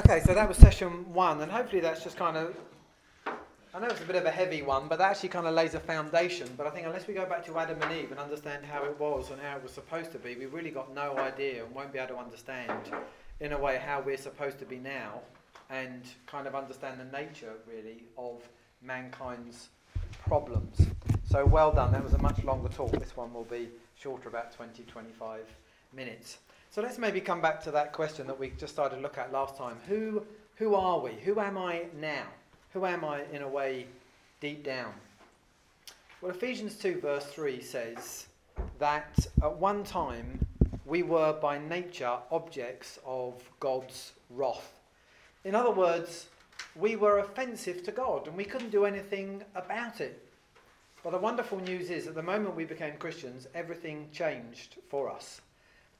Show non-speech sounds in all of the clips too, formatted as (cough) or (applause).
Okay, so that was session one, and hopefully that's just kind of. I know it's a bit of a heavy one, but that actually kind of lays a foundation. But I think unless we go back to Adam and Eve and understand how it was and how it was supposed to be, we really got no idea and won't be able to understand, in a way, how we're supposed to be now and kind of understand the nature, really, of mankind's problems. So well done. That was a much longer talk. This one will be shorter, about 20, 25 minutes. So let's maybe come back to that question that we just started to look at last time. Who, who are we? Who am I now? Who am I, in a way, deep down? Well, Ephesians 2, verse 3 says that at one time we were by nature objects of God's wrath. In other words, we were offensive to God and we couldn't do anything about it. But the wonderful news is, at the moment we became Christians, everything changed for us.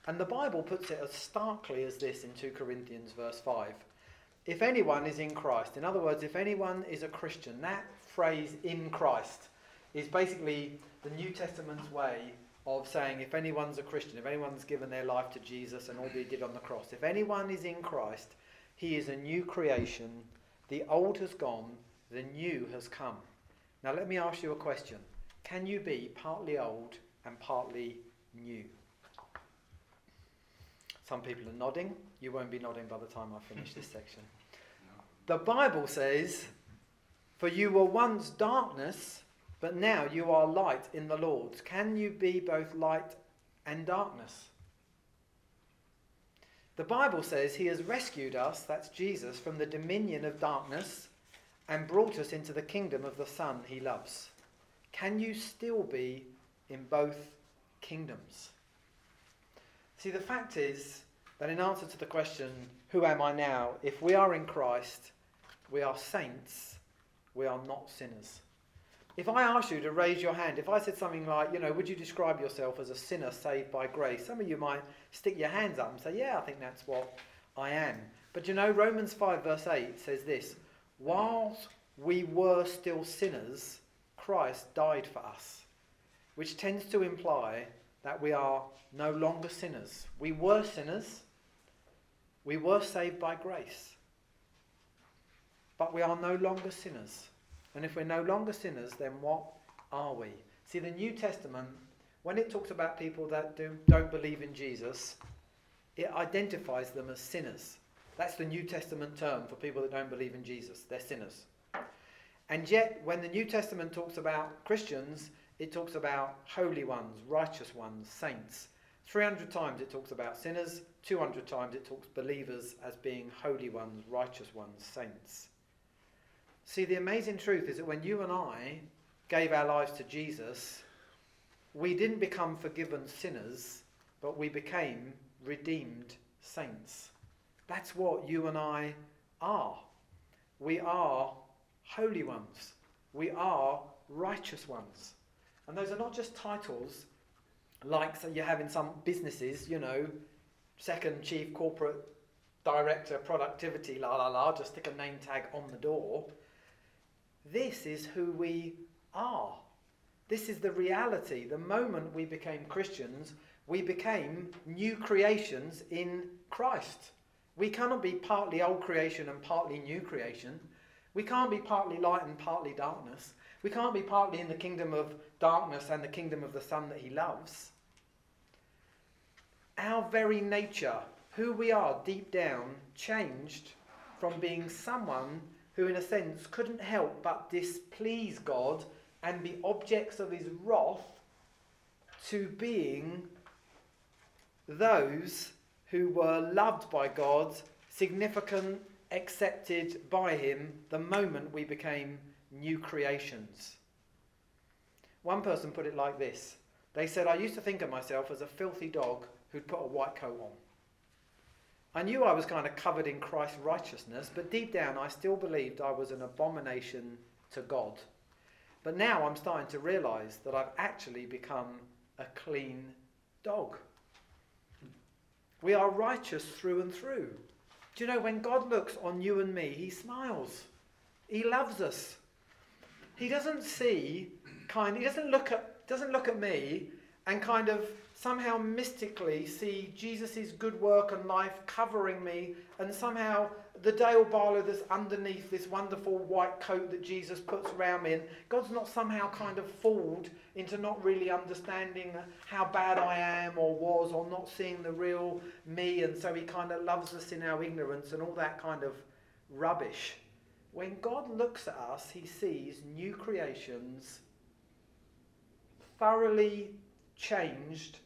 And the Bible puts it as starkly as this in 2 Corinthians, verse 5. If anyone is in Christ, in other words, if anyone is a Christian, that phrase in Christ is basically the New Testament's way of saying if anyone's a Christian, if anyone's given their life to Jesus and all he did on the cross, if anyone is in Christ, he is a new creation. The old has gone, the new has come. Now, let me ask you a question Can you be partly old and partly new? Some people are nodding. You won't be nodding by the time I finish this (laughs) section. The Bible says, For you were once darkness, but now you are light in the Lord. Can you be both light and darkness? The Bible says he has rescued us, that's Jesus, from the dominion of darkness and brought us into the kingdom of the Son he loves. Can you still be in both kingdoms? See, the fact is that in answer to the question, Who am I now? if we are in Christ, we are saints, we are not sinners. If I asked you to raise your hand, if I said something like, you know, would you describe yourself as a sinner saved by grace? Some of you might stick your hands up and say, yeah, I think that's what I am. But you know, Romans 5, verse 8 says this Whilst we were still sinners, Christ died for us, which tends to imply that we are no longer sinners. We were sinners, we were saved by grace, but we are no longer sinners. And if we're no longer sinners, then what are we? See, the New Testament, when it talks about people that do, don't believe in Jesus, it identifies them as sinners. That's the New Testament term for people that don't believe in Jesus. They're sinners. And yet, when the New Testament talks about Christians, it talks about holy ones, righteous ones, saints. 300 times it talks about sinners, 200 times it talks believers as being holy ones, righteous ones, saints. See, the amazing truth is that when you and I gave our lives to Jesus, we didn't become forgiven sinners, but we became redeemed saints. That's what you and I are. We are holy ones. We are righteous ones. And those are not just titles like you have in some businesses, you know, second chief corporate director productivity, la la la, just stick a name tag on the door. This is who we are. This is the reality. The moment we became Christians, we became new creations in Christ. We cannot be partly old creation and partly new creation. We can't be partly light and partly darkness. We can't be partly in the kingdom of darkness and the kingdom of the Son that He loves. Our very nature, who we are deep down, changed from being someone who, in a sense, couldn't help but displease God and be objects of His wrath, to being those who were loved by God, significant, accepted by Him the moment we became new creations. One person put it like this They said, I used to think of myself as a filthy dog who'd put a white coat on. I knew I was kind of covered in Christ's righteousness, but deep down I still believed I was an abomination to God. But now I'm starting to realize that I've actually become a clean dog. We are righteous through and through. Do you know when God looks on you and me, he smiles. He loves us. He doesn't see kind he doesn't look at doesn't look at me and kind of somehow mystically see Jesus' good work and life covering me, and somehow the Dale Barlow that's underneath this wonderful white coat that Jesus puts around me, and God's not somehow kind of fooled into not really understanding how bad I am or was, or not seeing the real me, and so He kind of loves us in our ignorance and all that kind of rubbish. When God looks at us, He sees new creations, thoroughly changed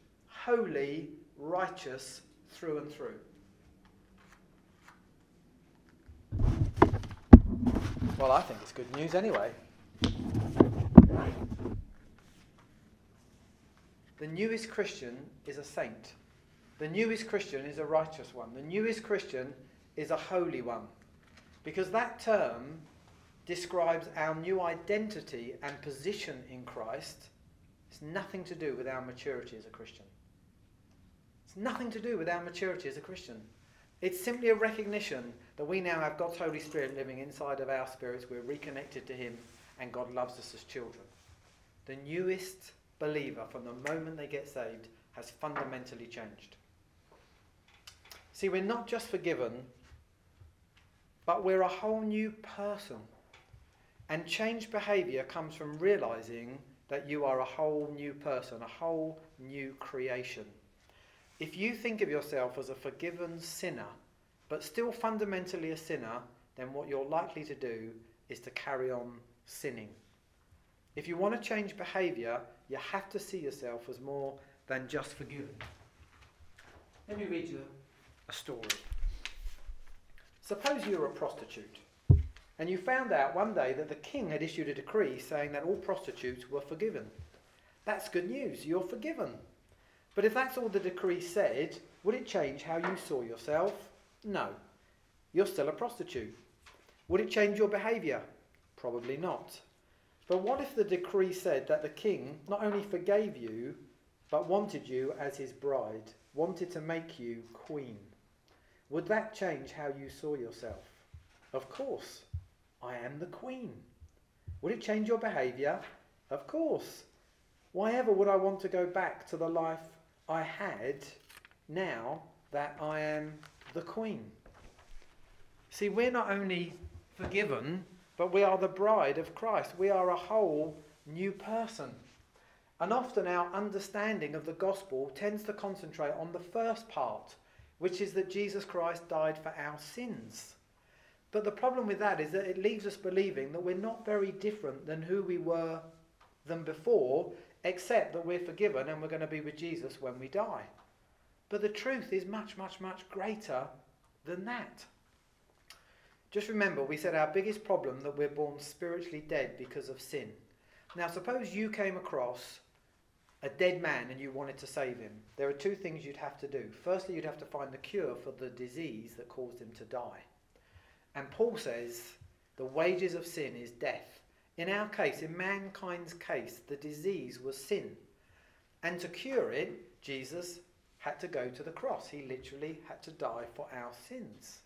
holy, righteous through and through. Well, I think it's good news anyway. The newest Christian is a saint. The newest Christian is a righteous one. The newest Christian is a holy one. Because that term describes our new identity and position in Christ. It's nothing to do with our maturity as a Christian. It's nothing to do with our maturity as a Christian. It's simply a recognition that we now have God's Holy Spirit living inside of our spirits. We're reconnected to Him, and God loves us as children. The newest believer, from the moment they get saved, has fundamentally changed. See, we're not just forgiven, but we're a whole new person. And changed behaviour comes from realizing that you are a whole new person, a whole new creation. If you think of yourself as a forgiven sinner, but still fundamentally a sinner, then what you're likely to do is to carry on sinning. If you want to change behaviour, you have to see yourself as more than just forgiven. Let me read you a story. Suppose you were a prostitute and you found out one day that the king had issued a decree saying that all prostitutes were forgiven. That's good news. You're forgiven. But if that's all the decree said, would it change how you saw yourself? No. You're still a prostitute. Would it change your behaviour? Probably not. But what if the decree said that the king not only forgave you, but wanted you as his bride, wanted to make you queen? Would that change how you saw yourself? Of course. I am the queen. Would it change your behaviour? Of course. Why ever would I want to go back to the life I had now that I am the queen. See, we're not only forgiven, but we are the bride of Christ. We are a whole new person. And often our understanding of the gospel tends to concentrate on the first part, which is that Jesus Christ died for our sins. But the problem with that is that it leaves us believing that we're not very different than who we were than before, except that we're forgiven and we're going to be with Jesus when we die. But the truth is much, much, much greater than that. Just remember, we said our biggest problem that we're born spiritually dead because of sin. Now, suppose you came across a dead man and you wanted to save him. There are two things you'd have to do. Firstly, you'd have to find the cure for the disease that caused him to die. And Paul says the wages of sin is death. In our case, in mankind's case, the disease was sin. And to cure it, Jesus had to go to the cross. He literally had to die for our sins.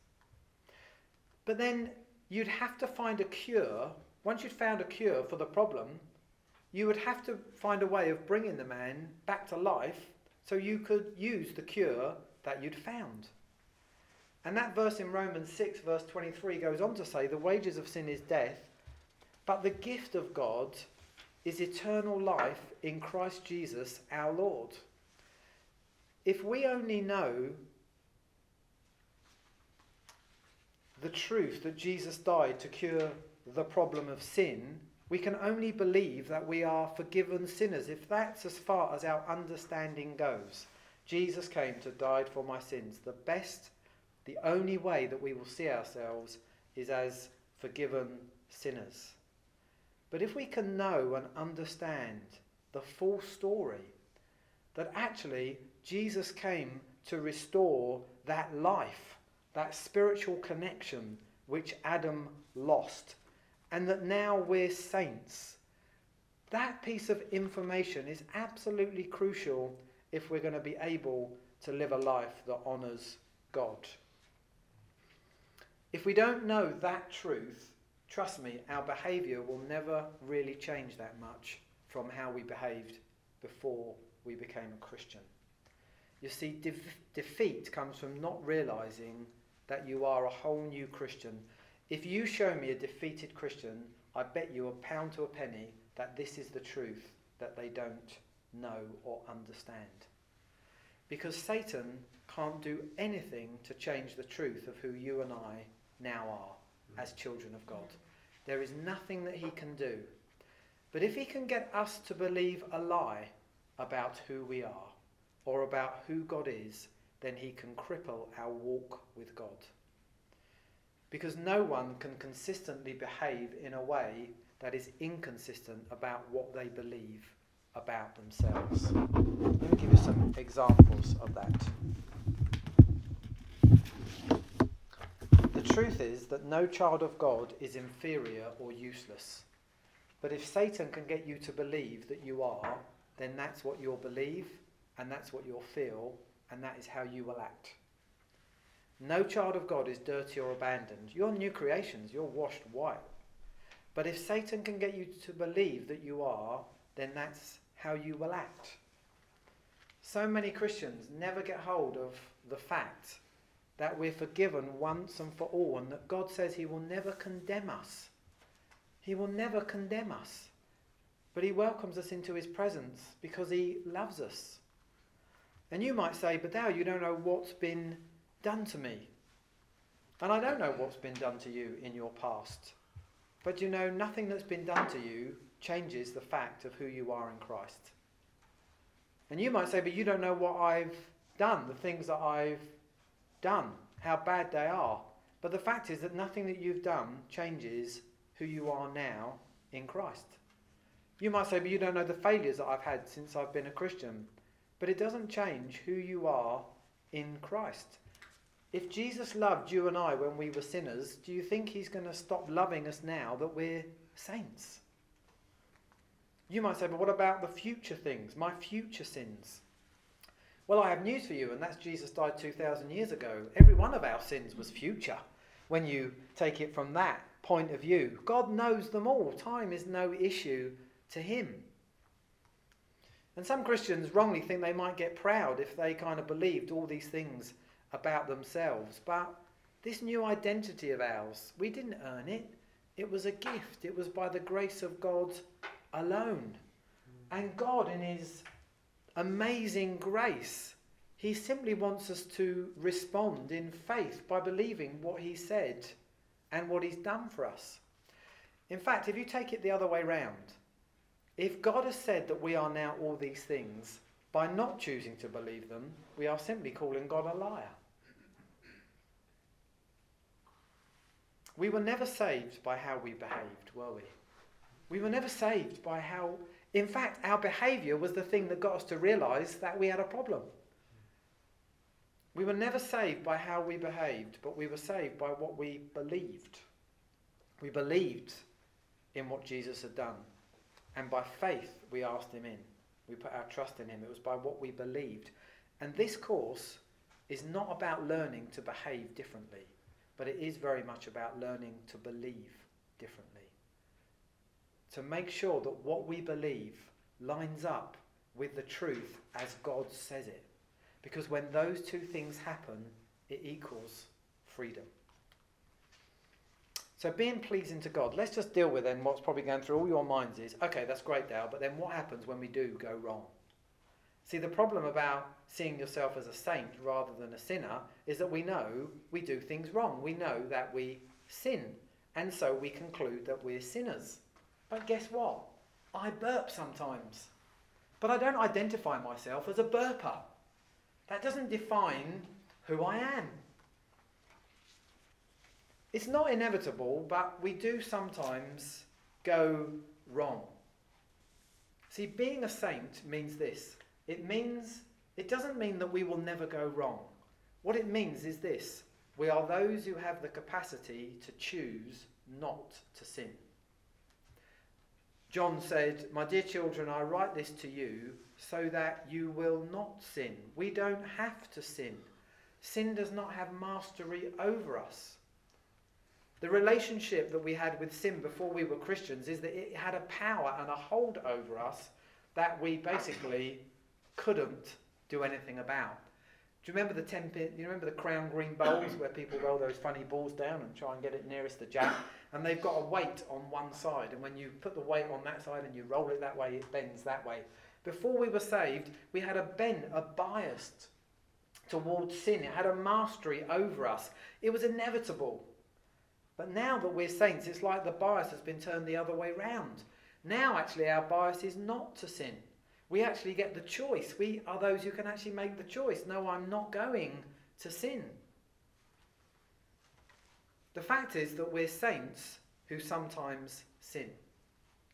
But then you'd have to find a cure. Once you'd found a cure for the problem, you would have to find a way of bringing the man back to life so you could use the cure that you'd found. And that verse in Romans 6, verse 23, goes on to say, The wages of sin is death, but the gift of God is eternal life in Christ Jesus our Lord. If we only know the truth that Jesus died to cure the problem of sin, we can only believe that we are forgiven sinners. If that's as far as our understanding goes, Jesus came to die for my sins. The best, the only way that we will see ourselves is as forgiven sinners. But if we can know and understand the full story, that actually Jesus came to restore that life, that spiritual connection which Adam lost, and that now we're saints, that piece of information is absolutely crucial if we're going to be able to live a life that honours God. If we don't know that truth, trust me, our behaviour will never really change that much from how we behaved before we became a Christian. You see, de- defeat comes from not realizing that you are a whole new Christian. If you show me a defeated Christian, I bet you a pound to a penny that this is the truth that they don't know or understand. Because Satan can't do anything to change the truth of who you and I now are as children of God. There is nothing that he can do. But if he can get us to believe a lie about who we are or about who God is, then he can cripple our walk with God. Because no one can consistently behave in a way that is inconsistent about what they believe about themselves. Let me give you some examples of that. Truth is that no child of God is inferior or useless. But if Satan can get you to believe that you are, then that's what you'll believe, and that's what you'll feel, and that is how you will act. No child of God is dirty or abandoned. You're new creations, you're washed white. But if Satan can get you to believe that you are, then that's how you will act. So many Christians never get hold of the fact that we're forgiven once and for all, and that God says He will never condemn us. He will never condemn us. But He welcomes us into His presence because He loves us. And you might say, but now you don't know what's been done to me. And I don't know what's been done to you in your past. But you know, nothing that's been done to you changes the fact of who you are in Christ. And you might say, but you don't know what I've done, the things that I've done, how bad they are. But the fact is that nothing that you've done changes who you are now in Christ. You might say, but you don't know the failures that I've had since I've been a Christian. But it doesn't change who you are in Christ. If Jesus loved you and I when we were sinners, do you think he's going to stop loving us now that we're saints? You might say, but what about the future things, my future sins? Well, I have news for you, and that's Jesus died 2,000 years ago. Every one of our sins was future when you take it from that point of view. God knows them all. Time is no issue to him. And some Christians wrongly think they might get proud if they kind of believed all these things about themselves. But this new identity of ours, we didn't earn it. It was a gift. It was by the grace of God alone. And God, in His amazing grace, He simply wants us to respond in faith by believing what He said and what He's done for us. In fact, if you take it the other way round, if God has said that we are now all these things, by not choosing to believe them, we are simply calling God a liar. We were never saved by how we behaved, were we? We were never saved by how. In fact, our behaviour was the thing that got us to realise that we had a problem. We were never saved by how we behaved, but we were saved by what we believed. We believed in what Jesus had done. And by faith, we asked him in. We put our trust in him. It was by what we believed. And this course is not about learning to behave differently, but it is very much about learning to believe differently. To make sure that what we believe lines up with the truth as God says it. Because when those two things happen, it equals freedom. So being pleasing to God, let's just deal with then what's probably going through all your minds is, okay, that's great, Dale, but then what happens when we do go wrong? See, the problem about seeing yourself as a saint rather than a sinner is that we know we do things wrong. We know that we sin. And so we conclude that we're sinners. But guess what? I burp sometimes. But I don't identify myself as a burper. That doesn't define who I am. It's not inevitable, but we do sometimes go wrong. See, being a saint means this. It means, it doesn't mean that we will never go wrong. What it means is this. We are those who have the capacity to choose not to sin. John said, My dear children, I write this to you so that you will not sin. We don't have to sin. Sin does not have mastery over us. The relationship that we had with sin before we were Christians is that it had a power and a hold over us that we basically couldn't do anything about. Do you remember the ten pin, you remember the crown green bowls where people roll those funny balls down and try and get it nearest the jack? And they've got a weight on one side, and when you put the weight on that side and you roll it that way, it bends that way. Before we were saved, we had a bent, a bias towards sin. It had a mastery over us. It was inevitable. But now that we're saints, it's like the bias has been turned the other way round. Now, actually, our bias is not to sin. We actually get the choice. We are those who can actually make the choice. No, I'm not going to sin. The fact is that we're saints who sometimes sin.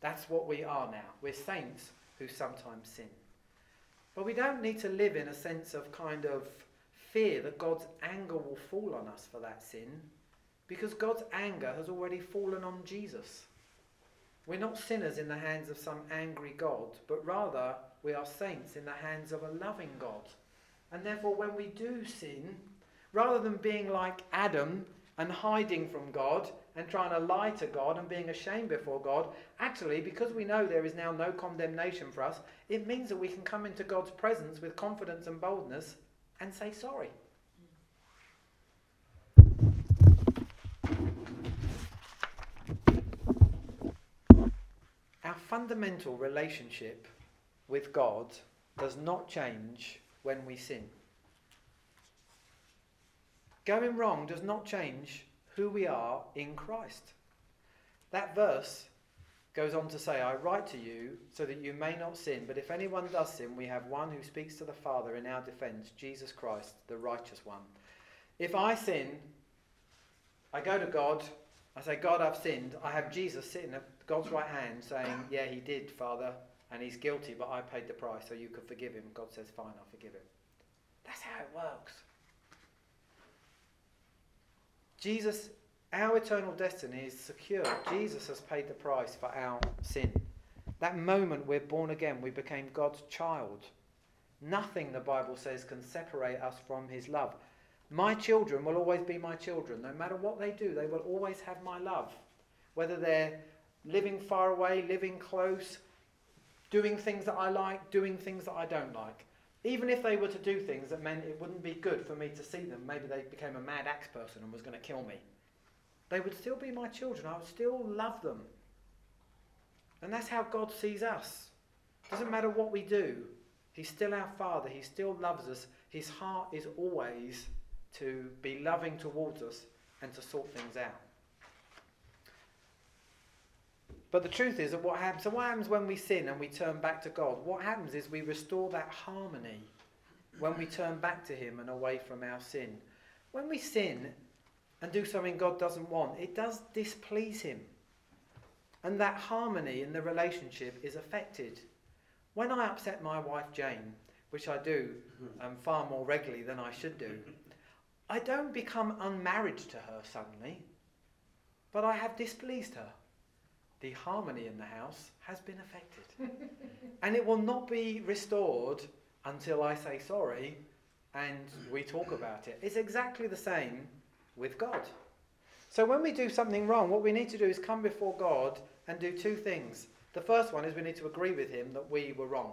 That's what we are now. We're saints who sometimes sin. But we don't need to live in a sense of kind of fear that God's anger will fall on us for that sin because God's anger has already fallen on Jesus. We're not sinners in the hands of some angry God, but rather we are saints in the hands of a loving God. And therefore, when we do sin, rather than being like Adam and hiding from God and trying to lie to God and being ashamed before God, actually, because we know there is now no condemnation for us, it means that we can come into God's presence with confidence and boldness and say sorry. Our fundamental relationship with God does not change when we sin. Going wrong does not change who we are in Christ. That verse goes on to say, I write to you so that you may not sin, but if anyone does sin, we have one who speaks to the Father in our defense, Jesus Christ, the righteous one. If I sin, I go to God, I say, God, I've sinned. I have Jesus sitting God's right hand saying, Yeah, he did, Father, and he's guilty, but I paid the price so you could forgive him. God says, Fine, I'll forgive him. That's how it works. Jesus, our eternal destiny is secure. Jesus has paid the price for our sin. That moment we're born again, we became God's child. Nothing, the Bible says, can separate us from his love. My children will always be my children. No matter what they do, they will always have my love. Whether they're living far away, living close, doing things that I like, doing things that I don't like. Even if they were to do things that meant it wouldn't be good for me to see them, maybe they became a mad axe person and was going to kill me, they would still be my children. I would still love them. And that's how God sees us. Doesn't matter what we do, He's still our Father. He still loves us. His heart is always to be loving towards us and to sort things out. But the truth is that what happens, so what happens when we sin and we turn back to God? What happens is we restore that harmony when we turn back to Him and away from our sin. When we sin and do something God doesn't want, it does displease Him. And that harmony in the relationship is affected. When I upset my wife Jane, which I do um, far more regularly than I should do, I don't become unmarried to her suddenly, but I have displeased her the harmony in the house has been affected. and it will not be restored until I say sorry and we talk about it. It's exactly the same with God. So when we do something wrong, what we need to do is come before God and do two things. The first one is we need to agree with Him that we were wrong,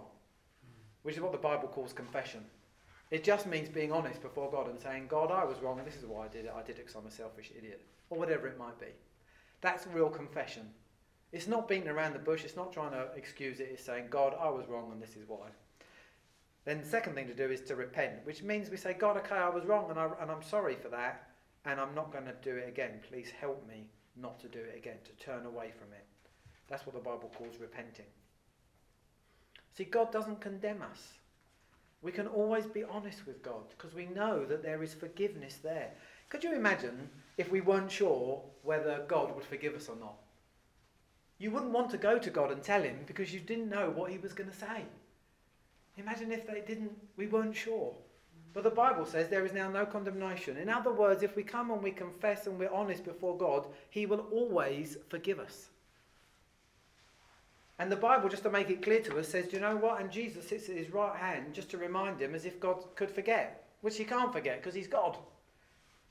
which is what the Bible calls confession. It just means being honest before God and saying, God, I was wrong and this is why I did it. I did it because I'm a selfish idiot, or whatever it might be. That's real confession. It's not beating around the bush. It's not trying to excuse it. It's saying, God, I was wrong and this is why. Then the second thing to do is to repent, which means we say, God, okay, I was wrong and, I, and I'm sorry for that and I'm not going to do it again. Please help me not to do it again, to turn away from it. That's what the Bible calls repenting. See, God doesn't condemn us. We can always be honest with God because we know that there is forgiveness there. Could you imagine if we weren't sure whether God would forgive us or not? You wouldn't want to go to God and tell him because you didn't know what he was going to say. Imagine if they didn't, we weren't sure. But the Bible says there is now no condemnation. In other words, if we come and we confess and we're honest before God, he will always forgive us. And the Bible, just to make it clear to us, says, Do you know what? And Jesus sits at his right hand just to remind him as if God could forget, which he can't forget because he's God.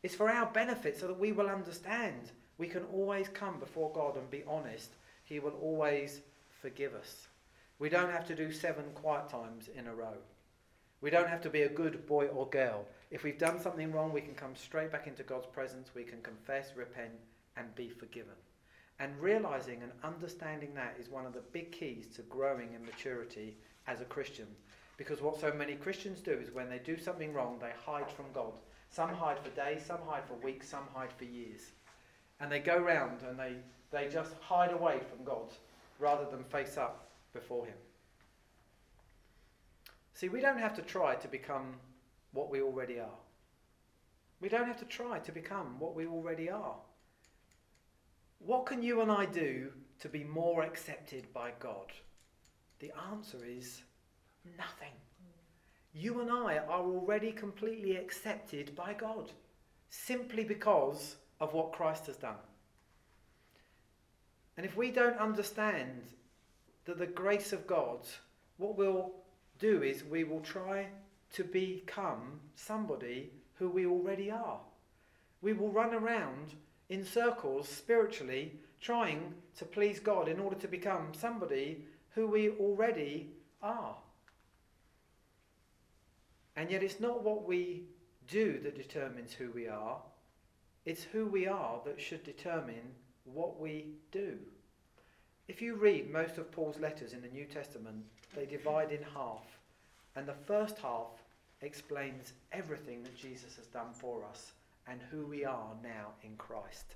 It's for our benefit so that we will understand. We can always come before God and be honest he will always forgive us. We don't have to do seven quiet times in a row. We don't have to be a good boy or girl. If we've done something wrong, we can come straight back into God's presence, we can confess, repent, and be forgiven. And realizing and understanding that is one of the big keys to growing in maturity as a Christian. Because what so many Christians do is when they do something wrong, they hide from God. Some hide for days, some hide for weeks, some hide for years. And they go round and they, they just hide away from God rather than face up before Him. See, we don't have to try to become what we already are. We don't have to try to become what we already are. What can you and I do to be more accepted by God? The answer is nothing. You and I are already completely accepted by God simply because of what Christ has done. And if we don't understand that the grace of God, what we'll do is we will try to become somebody who we already are. We will run around in circles spiritually trying to please God in order to become somebody who we already are. And yet, it's not what we do that determines who we are, it's who we are that should determine what we do. If you read most of Paul's letters in the New Testament, they divide in half. And the first half explains everything that Jesus has done for us and who we are now in Christ.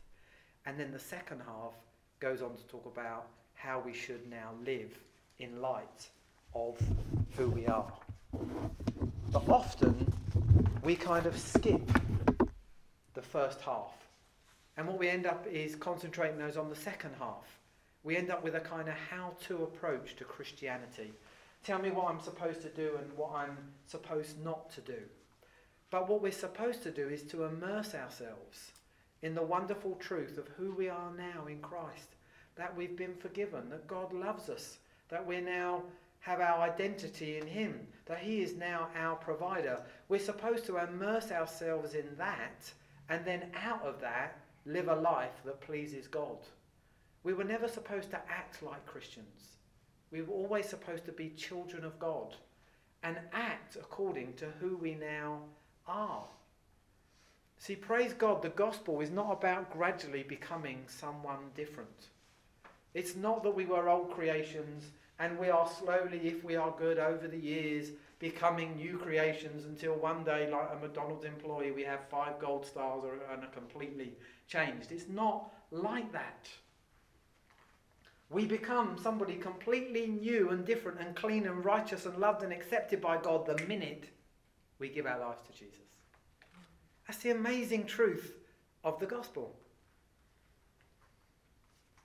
And then the second half goes on to talk about how we should now live in light of who we are. But often we kind of skip the first half. And what we end up is concentrating those on the second half. We end up with a kind of how to approach to Christianity. Tell me what I'm supposed to do and what I'm supposed not to do. But what we're supposed to do is to immerse ourselves in the wonderful truth of who we are now in Christ, that we've been forgiven, that God loves us, that we now have our identity in Him, that He is now our provider. We're supposed to immerse ourselves in that and then out of that live a life that pleases God. We were never supposed to act like Christians. We were always supposed to be children of God and act according to who we now are. See, praise God, the gospel is not about gradually becoming someone different. It's not that we were old creations and we are slowly, if we are good over the years, becoming new creations until one day, like a McDonald's employee, we have five gold stars and are completely changed. It's not like that. We become somebody completely new and different and clean and righteous and loved and accepted by God the minute we give our lives to Jesus. That's the amazing truth of the gospel.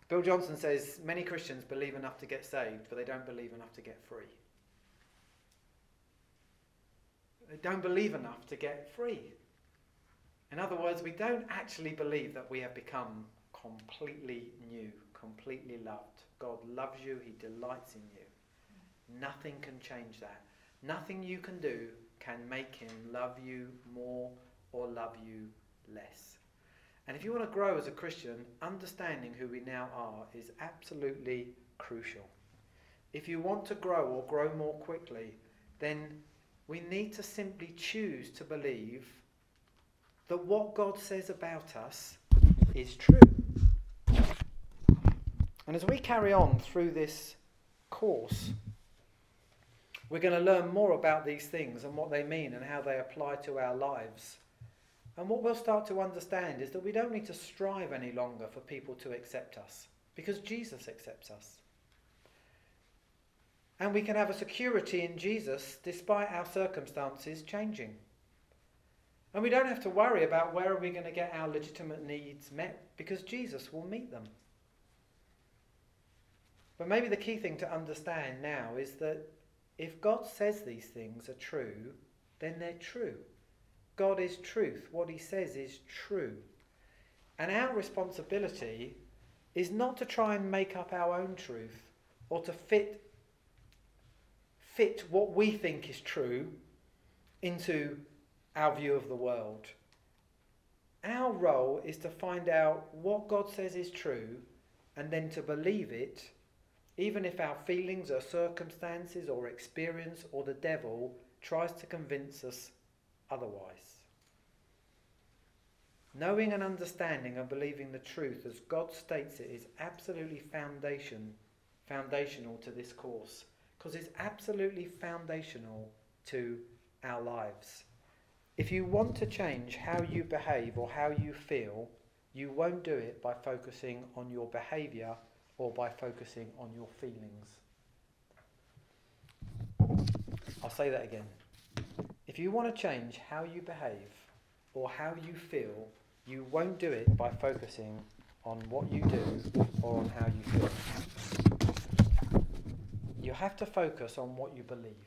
Bill Johnson says many Christians believe enough to get saved, but they don't believe enough to get free. They don't believe enough to get free. In other words, we don't actually believe that we have become completely new, completely loved. God loves you, He delights in you. Nothing can change that. Nothing you can do can make Him love you more or love you less. And if you want to grow as a Christian, understanding who we now are is absolutely crucial. If you want to grow or grow more quickly, then we need to simply choose to believe that what God says about us is true. And as we carry on through this course, we're going to learn more about these things and what they mean and how they apply to our lives. And what we'll start to understand is that we don't need to strive any longer for people to accept us because Jesus accepts us. And we can have a security in Jesus despite our circumstances changing. And we don't have to worry about where are we going to get our legitimate needs met because Jesus will meet them. But maybe the key thing to understand now is that if God says these things are true, then they're true. God is truth. What he says is true. And our responsibility is not to try and make up our own truth or to fit fit what we think is true into our view of the world. Our role is to find out what God says is true and then to believe it, even if our feelings or circumstances or experience or the devil tries to convince us otherwise. Knowing and understanding and believing the truth as God states it is absolutely foundation, foundational to this course because it's absolutely foundational to our lives. If you want to change how you behave or how you feel, you won't do it by focusing on your behavior or by focusing on your feelings. I'll say that again. If you want to change how you behave or how you feel, you won't do it by focusing on what you do or on how you feel. You have to focus on what you believe.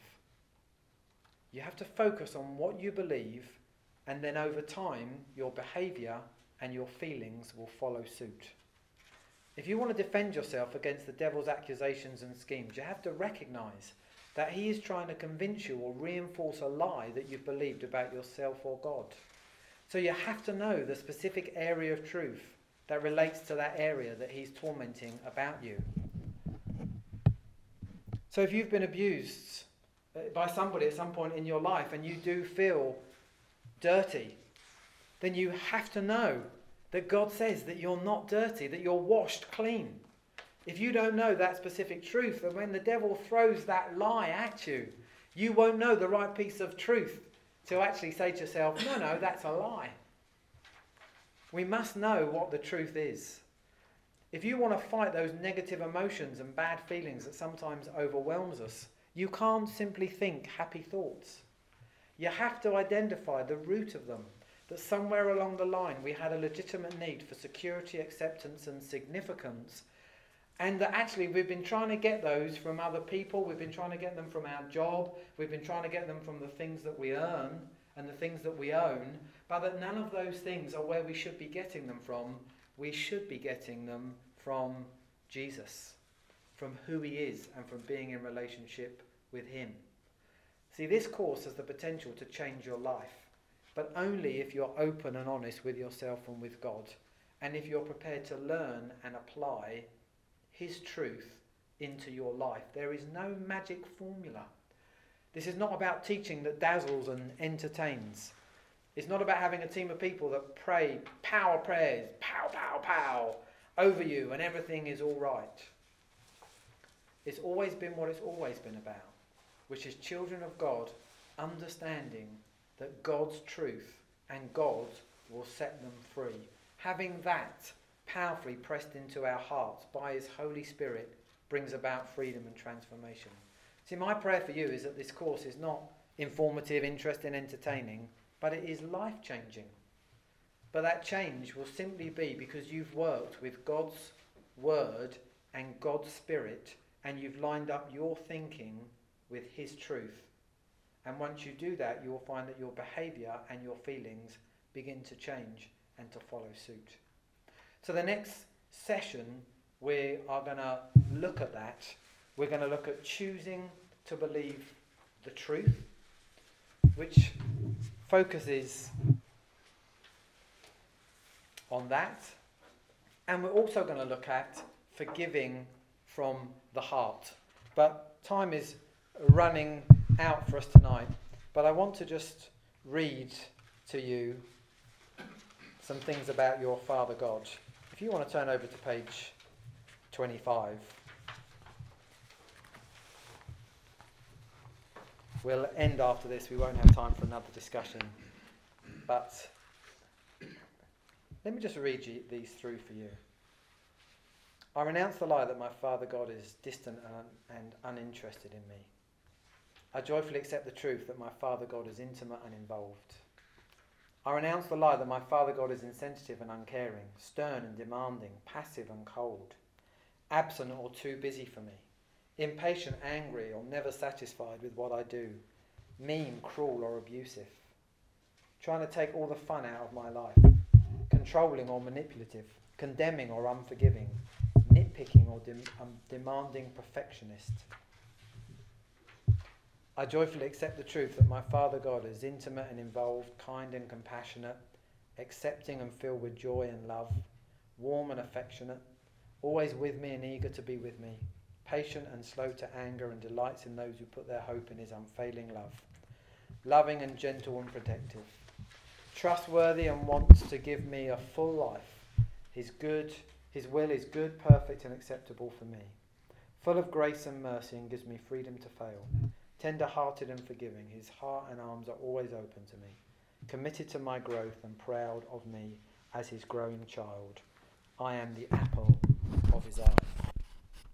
You have to focus on what you believe, and then over time, your behaviour and your feelings will follow suit. If you want to defend yourself against the devil's accusations and schemes, you have to recognize that he is trying to convince you or reinforce a lie that you've believed about yourself or God. So you have to know the specific area of truth that relates to that area that he's tormenting about you. So if you've been abused uh, by somebody at some point in your life and you do feel dirty, then you have to know that God says that you're not dirty, that you're washed clean. If you don't know that specific truth, then when the devil throws that lie at you, you won't know the right piece of truth to actually say to yourself, no, no, that's a lie. We must know what the truth is. If you want to fight those negative emotions and bad feelings that sometimes overwhelms us, you can't simply think happy thoughts. You have to identify the root of them that somewhere along the line we had a legitimate need for security, acceptance, and significance. And that actually we've been trying to get those from other people, we've been trying to get them from our job, we've been trying to get them from the things that we earn and the things that we own, but that none of those things are where we should be getting them from. We should be getting them from Jesus, from who he is, and from being in relationship with him. See, this course has the potential to change your life but only if you're open and honest with yourself and with God, and if you're prepared to learn and apply His truth into your life. There is no magic formula. This is not about teaching that dazzles and entertains. It's not about having a team of people that pray power prayers, pow, pow, pow, over you, and everything is all right. It's always been what it's always been about, which is children of God understanding that God's truth and God will set them free. Having that powerfully pressed into our hearts by His Holy Spirit brings about freedom and transformation. See, my prayer for you is that this course is not informative, interesting, entertaining, but it is life changing. But that change will simply be because you've worked with God's Word and God's Spirit and you've lined up your thinking with His truth and once you do that, you will find that your behavior and your feelings begin to change and to follow suit. So, the next session, we are going to look at that. We're going to look at choosing to believe the truth, which focuses on that. And we're also going to look at forgiving from the heart. But time is running out for us tonight, but I want to just read to you some things about your Father God. If you want to turn over to page 25. We'll end after this. We won't have time for another discussion. But let me just read you these through for you. I renounce the lie that my Father God is distant and uninterested in me. I joyfully accept the truth that my Father God is intimate and involved. I renounce the lie that my Father God is insensitive and uncaring, stern and demanding, passive and cold, absent or too busy for me, impatient, angry, or never satisfied with what I do, mean, cruel, or abusive, trying to take all the fun out of my life, controlling or manipulative, condemning or unforgiving, nitpicking or de- um, demanding perfectionist. I joyfully accept the truth that my Father God is intimate and involved, kind and compassionate, accepting and filled with joy and love, warm and affectionate, always with me and eager to be with me, patient and slow to anger and delights in those who put their hope in his unfailing love, loving and gentle and protective, trustworthy and wants to give me a full life. His good, his will is good, perfect, and acceptable for me. Full of grace and mercy and gives me freedom to fail. Tender hearted and forgiving, his heart and arms are always open to me. Committed to my growth and proud of me as his growing child. I am the apple of his eye.